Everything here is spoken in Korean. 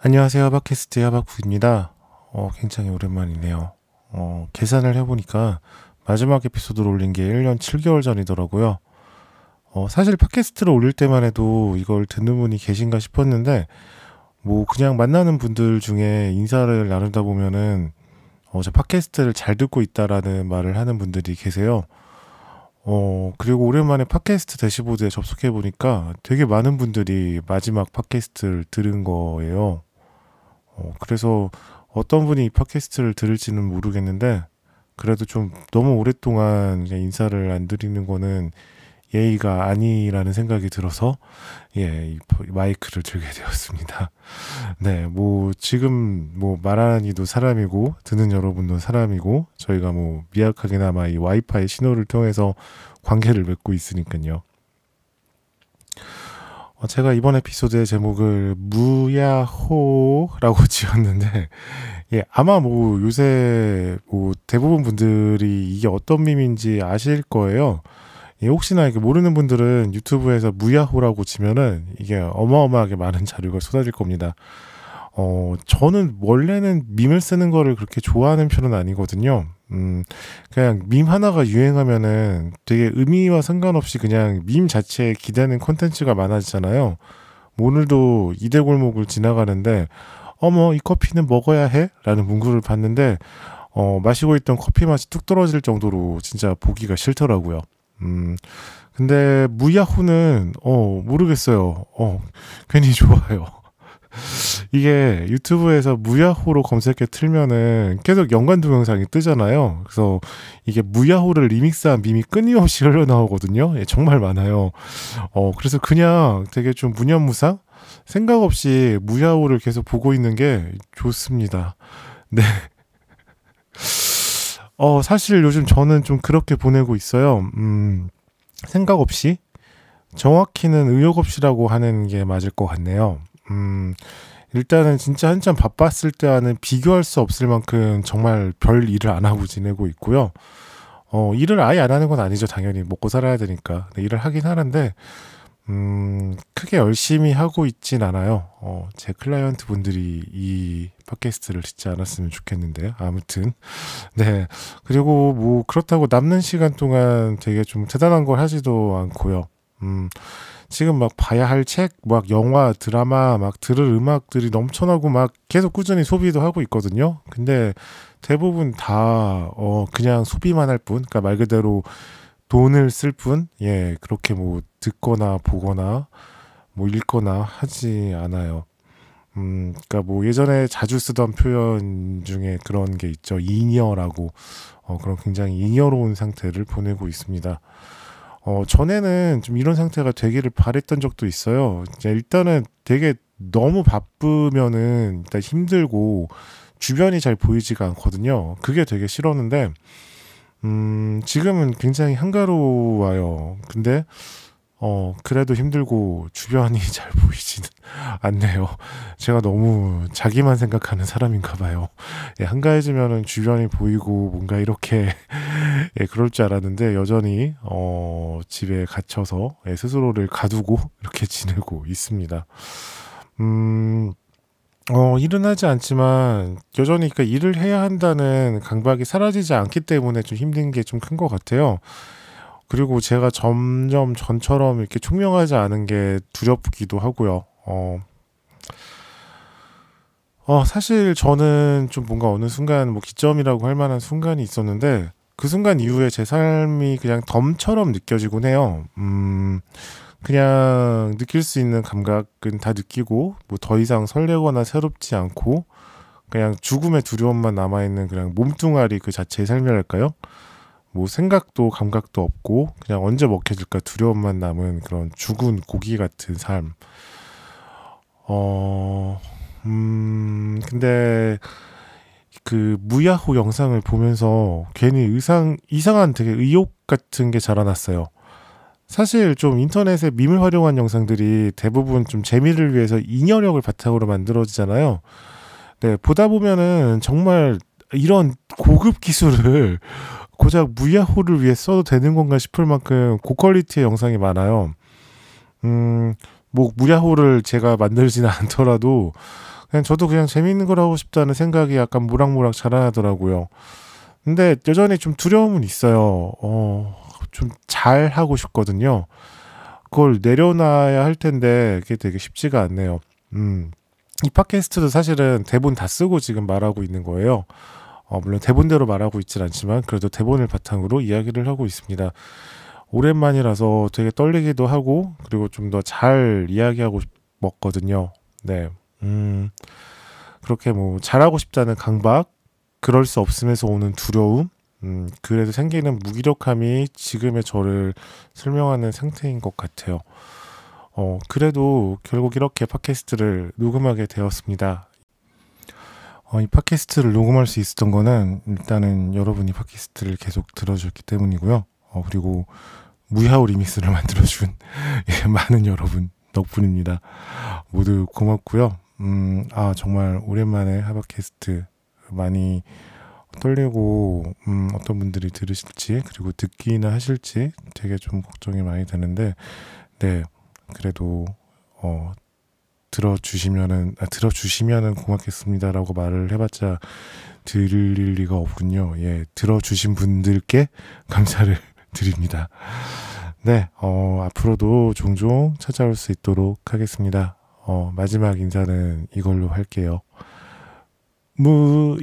안녕하세요. 팟캐스트 야바쿠입니다. 어, 굉장히 오랜만이네요. 어, 계산을 해보니까 마지막 에피소드를 올린 게 1년 7개월 전이더라고요. 어, 사실 팟캐스트를 올릴 때만 해도 이걸 듣는 분이 계신가 싶었는데, 뭐, 그냥 만나는 분들 중에 인사를 나누다 보면은, 어, 저 팟캐스트를 잘 듣고 있다라는 말을 하는 분들이 계세요. 어, 그리고 오랜만에 팟캐스트 대시보드에 접속해보니까 되게 많은 분들이 마지막 팟캐스트를 들은 거예요. 어, 그래서 어떤 분이 이 팟캐스트를 들을지는 모르겠는데, 그래도 좀 너무 오랫동안 인사를 안 드리는 거는 예의가 아니라는 생각이 들어서 예, 이 마이크를 들게 되었습니다. 네, 뭐 지금 뭐 말하는 이도 사람이고 듣는 여러분도 사람이고 저희가 뭐 미약하게나마 이 와이파이 신호를 통해서 관계를 맺고 있으니까요. 어, 제가 이번 에피소드의 제목을 무야호라고 지었는데, 예, 아마 뭐 요새 뭐 대부분 분들이 이게 어떤 밈인지 아실 거예요. 예, 혹시나 이렇게 모르는 분들은 유튜브에서 무야호라고 치면은 이게 어마어마하게 많은 자료가 쏟아질 겁니다. 어, 저는 원래는 밈을 쓰는 거를 그렇게 좋아하는 편은 아니거든요. 음, 그냥 밈 하나가 유행하면은 되게 의미와 상관없이 그냥 밈 자체에 기대는 콘텐츠가 많아지잖아요. 뭐 오늘도 이대 골목을 지나가는데, 어머, 이 커피는 먹어야 해? 라는 문구를 봤는데, 어, 마시고 있던 커피 맛이 뚝 떨어질 정도로 진짜 보기가 싫더라고요. 음, 근데 무야호는, 어, 모르겠어요. 어, 괜히 좋아요. 이게 유튜브에서 무야호로 검색해 틀면은 계속 연관 동영상이 뜨잖아요. 그래서 이게 무야호를 리믹스한 밈이 끊임없이 흘러나오거든요. 예, 정말 많아요. 어, 그래서 그냥 되게 좀 무념무상? 생각 없이 무야호를 계속 보고 있는 게 좋습니다. 네. 어, 사실 요즘 저는 좀 그렇게 보내고 있어요. 음, 생각 없이? 정확히는 의욕 없이라고 하는 게 맞을 것 같네요. 음, 일단은 진짜 한참 바빴을 때와는 비교할 수 없을 만큼 정말 별 일을 안 하고 지내고 있고요. 어, 일을 아예 안 하는 건 아니죠. 당연히 먹고 살아야 되니까. 네, 일을 하긴 하는데, 음, 크게 열심히 하고 있진 않아요. 어, 제 클라이언트 분들이 이 팟캐스트를 듣지 않았으면 좋겠는데요. 아무튼. 네. 그리고 뭐, 그렇다고 남는 시간 동안 되게 좀 대단한 걸 하지도 않고요. 음, 지금 막 봐야 할 책, 막 영화, 드라마, 막 들을 음악들이 넘쳐나고 막 계속 꾸준히 소비도 하고 있거든요. 근데 대부분 다, 어, 그냥 소비만 할 뿐, 그러니까 말 그대로 돈을 쓸 뿐, 예, 그렇게 뭐 듣거나 보거나 뭐 읽거나 하지 않아요. 음, 그니까 뭐 예전에 자주 쓰던 표현 중에 그런 게 있죠. 잉여라고, 어, 그런 굉장히 잉여로운 상태를 보내고 있습니다. 어, 전에는 좀 이런 상태가 되기를 바랬던 적도 있어요. 일단은 되게 너무 바쁘면은 일단 힘들고 주변이 잘 보이지가 않거든요. 그게 되게 싫었는데, 음, 지금은 굉장히 한가로워요. 근데, 어, 그래도 힘들고 주변이 잘 보이지는 않네요. 제가 너무 자기만 생각하는 사람인가 봐요. 예, 한가해지면은 주변이 보이고 뭔가 이렇게, 예, 그럴 줄 알았는데 여전히, 어, 집에 갇혀서 예, 스스로를 가두고 이렇게 지내고 있습니다. 음, 어, 일은 하지 않지만 여전히 그러니까 일을 해야 한다는 강박이 사라지지 않기 때문에 좀 힘든 게 좀 큰 것 같아요. 그리고 제가 점점 전처럼 이렇게 총명하지 않은 게 두렵기도 하고요. 어, 어, 사실 저는 좀 뭔가 어느 순간 뭐 기점이라고 할 만한 순간이 있었는데 그 순간 이후에 제 삶이 그냥 덤처럼 느껴지곤 해요. 음, 그냥 느낄 수 있는 감각은 다 느끼고 뭐 더 이상 설레거나 새롭지 않고 그냥 죽음의 두려움만 남아있는 그냥 몸뚱아리 그 자체의 삶이랄까요? 뭐 생각도 감각도 없고 그냥 언제 먹혀질까 두려움만 남은 그런 죽은 고기 같은 삶. 어, 음, 근데 그 무야호 영상을 보면서 괜히 의상, 이상한 되게 의욕 같은 게 자라났어요. 사실 좀 인터넷에 밈을 활용한 영상들이 대부분 좀 재미를 위해서 잉여력을 바탕으로 만들어지잖아요. 네, 보다 보면은 정말 이런 고급 기술을 고작 무야호를 위해 써도 되는 건가 싶을 만큼 고퀄리티의 영상이 많아요. 음, 뭐 무야호를 제가 만들지는 않더라도 그냥 저도 그냥 재미있는 걸 하고 싶다는 생각이 약간 무락무락 자라나더라고요. 근데 여전히 좀 두려움은 있어요. 어, 좀 잘 하고 싶거든요. 그걸 내려놔야 할 텐데 그게 되게 쉽지가 않네요. 음. 이 팟캐스트도 사실은 대본 다 쓰고 지금 말하고 있는 거예요. 어, 물론 대본대로 말하고 있진 않지만 그래도 대본을 바탕으로 이야기를 하고 있습니다. 오랜만이라서 되게 떨리기도 하고 그리고 좀 더 잘 이야기하고 싶었거든요. 네. 음. 그렇게 뭐 잘하고 싶다는 강박, 그럴 수 없음에서 오는 두려움, 음, 그래도 생기는 무기력함이 지금의 저를 설명하는 상태인 것 같아요. 어, 그래도 결국 이렇게 팟캐스트를 녹음하게 되었습니다. 어, 이 팟캐스트를 녹음할 수 있었던 거는 일단은 여러분이 팟캐스트를 계속 들어주셨기 때문이고요. 어, 그리고 무야호 리믹스를 만들어준 예, 많은 여러분 덕분입니다. 모두 고맙고요. 음, 아, 정말 오랜만에 하바캐스트 많이 떨리고, 음, 어떤 분들이 들으실지, 그리고 듣기나 하실지 되게 좀 걱정이 많이 되는데, 네, 그래도, 어, 들어주시면은, 아, 들어주시면은 고맙겠습니다라고 말을 해봤자 들릴 리가 없군요. 예, 들어주신 분들께 감사를 드립니다. 네, 어, 앞으로도 종종 찾아올 수 있도록 하겠습니다. 어, 마지막 인사는 이걸로 할게요. 무야호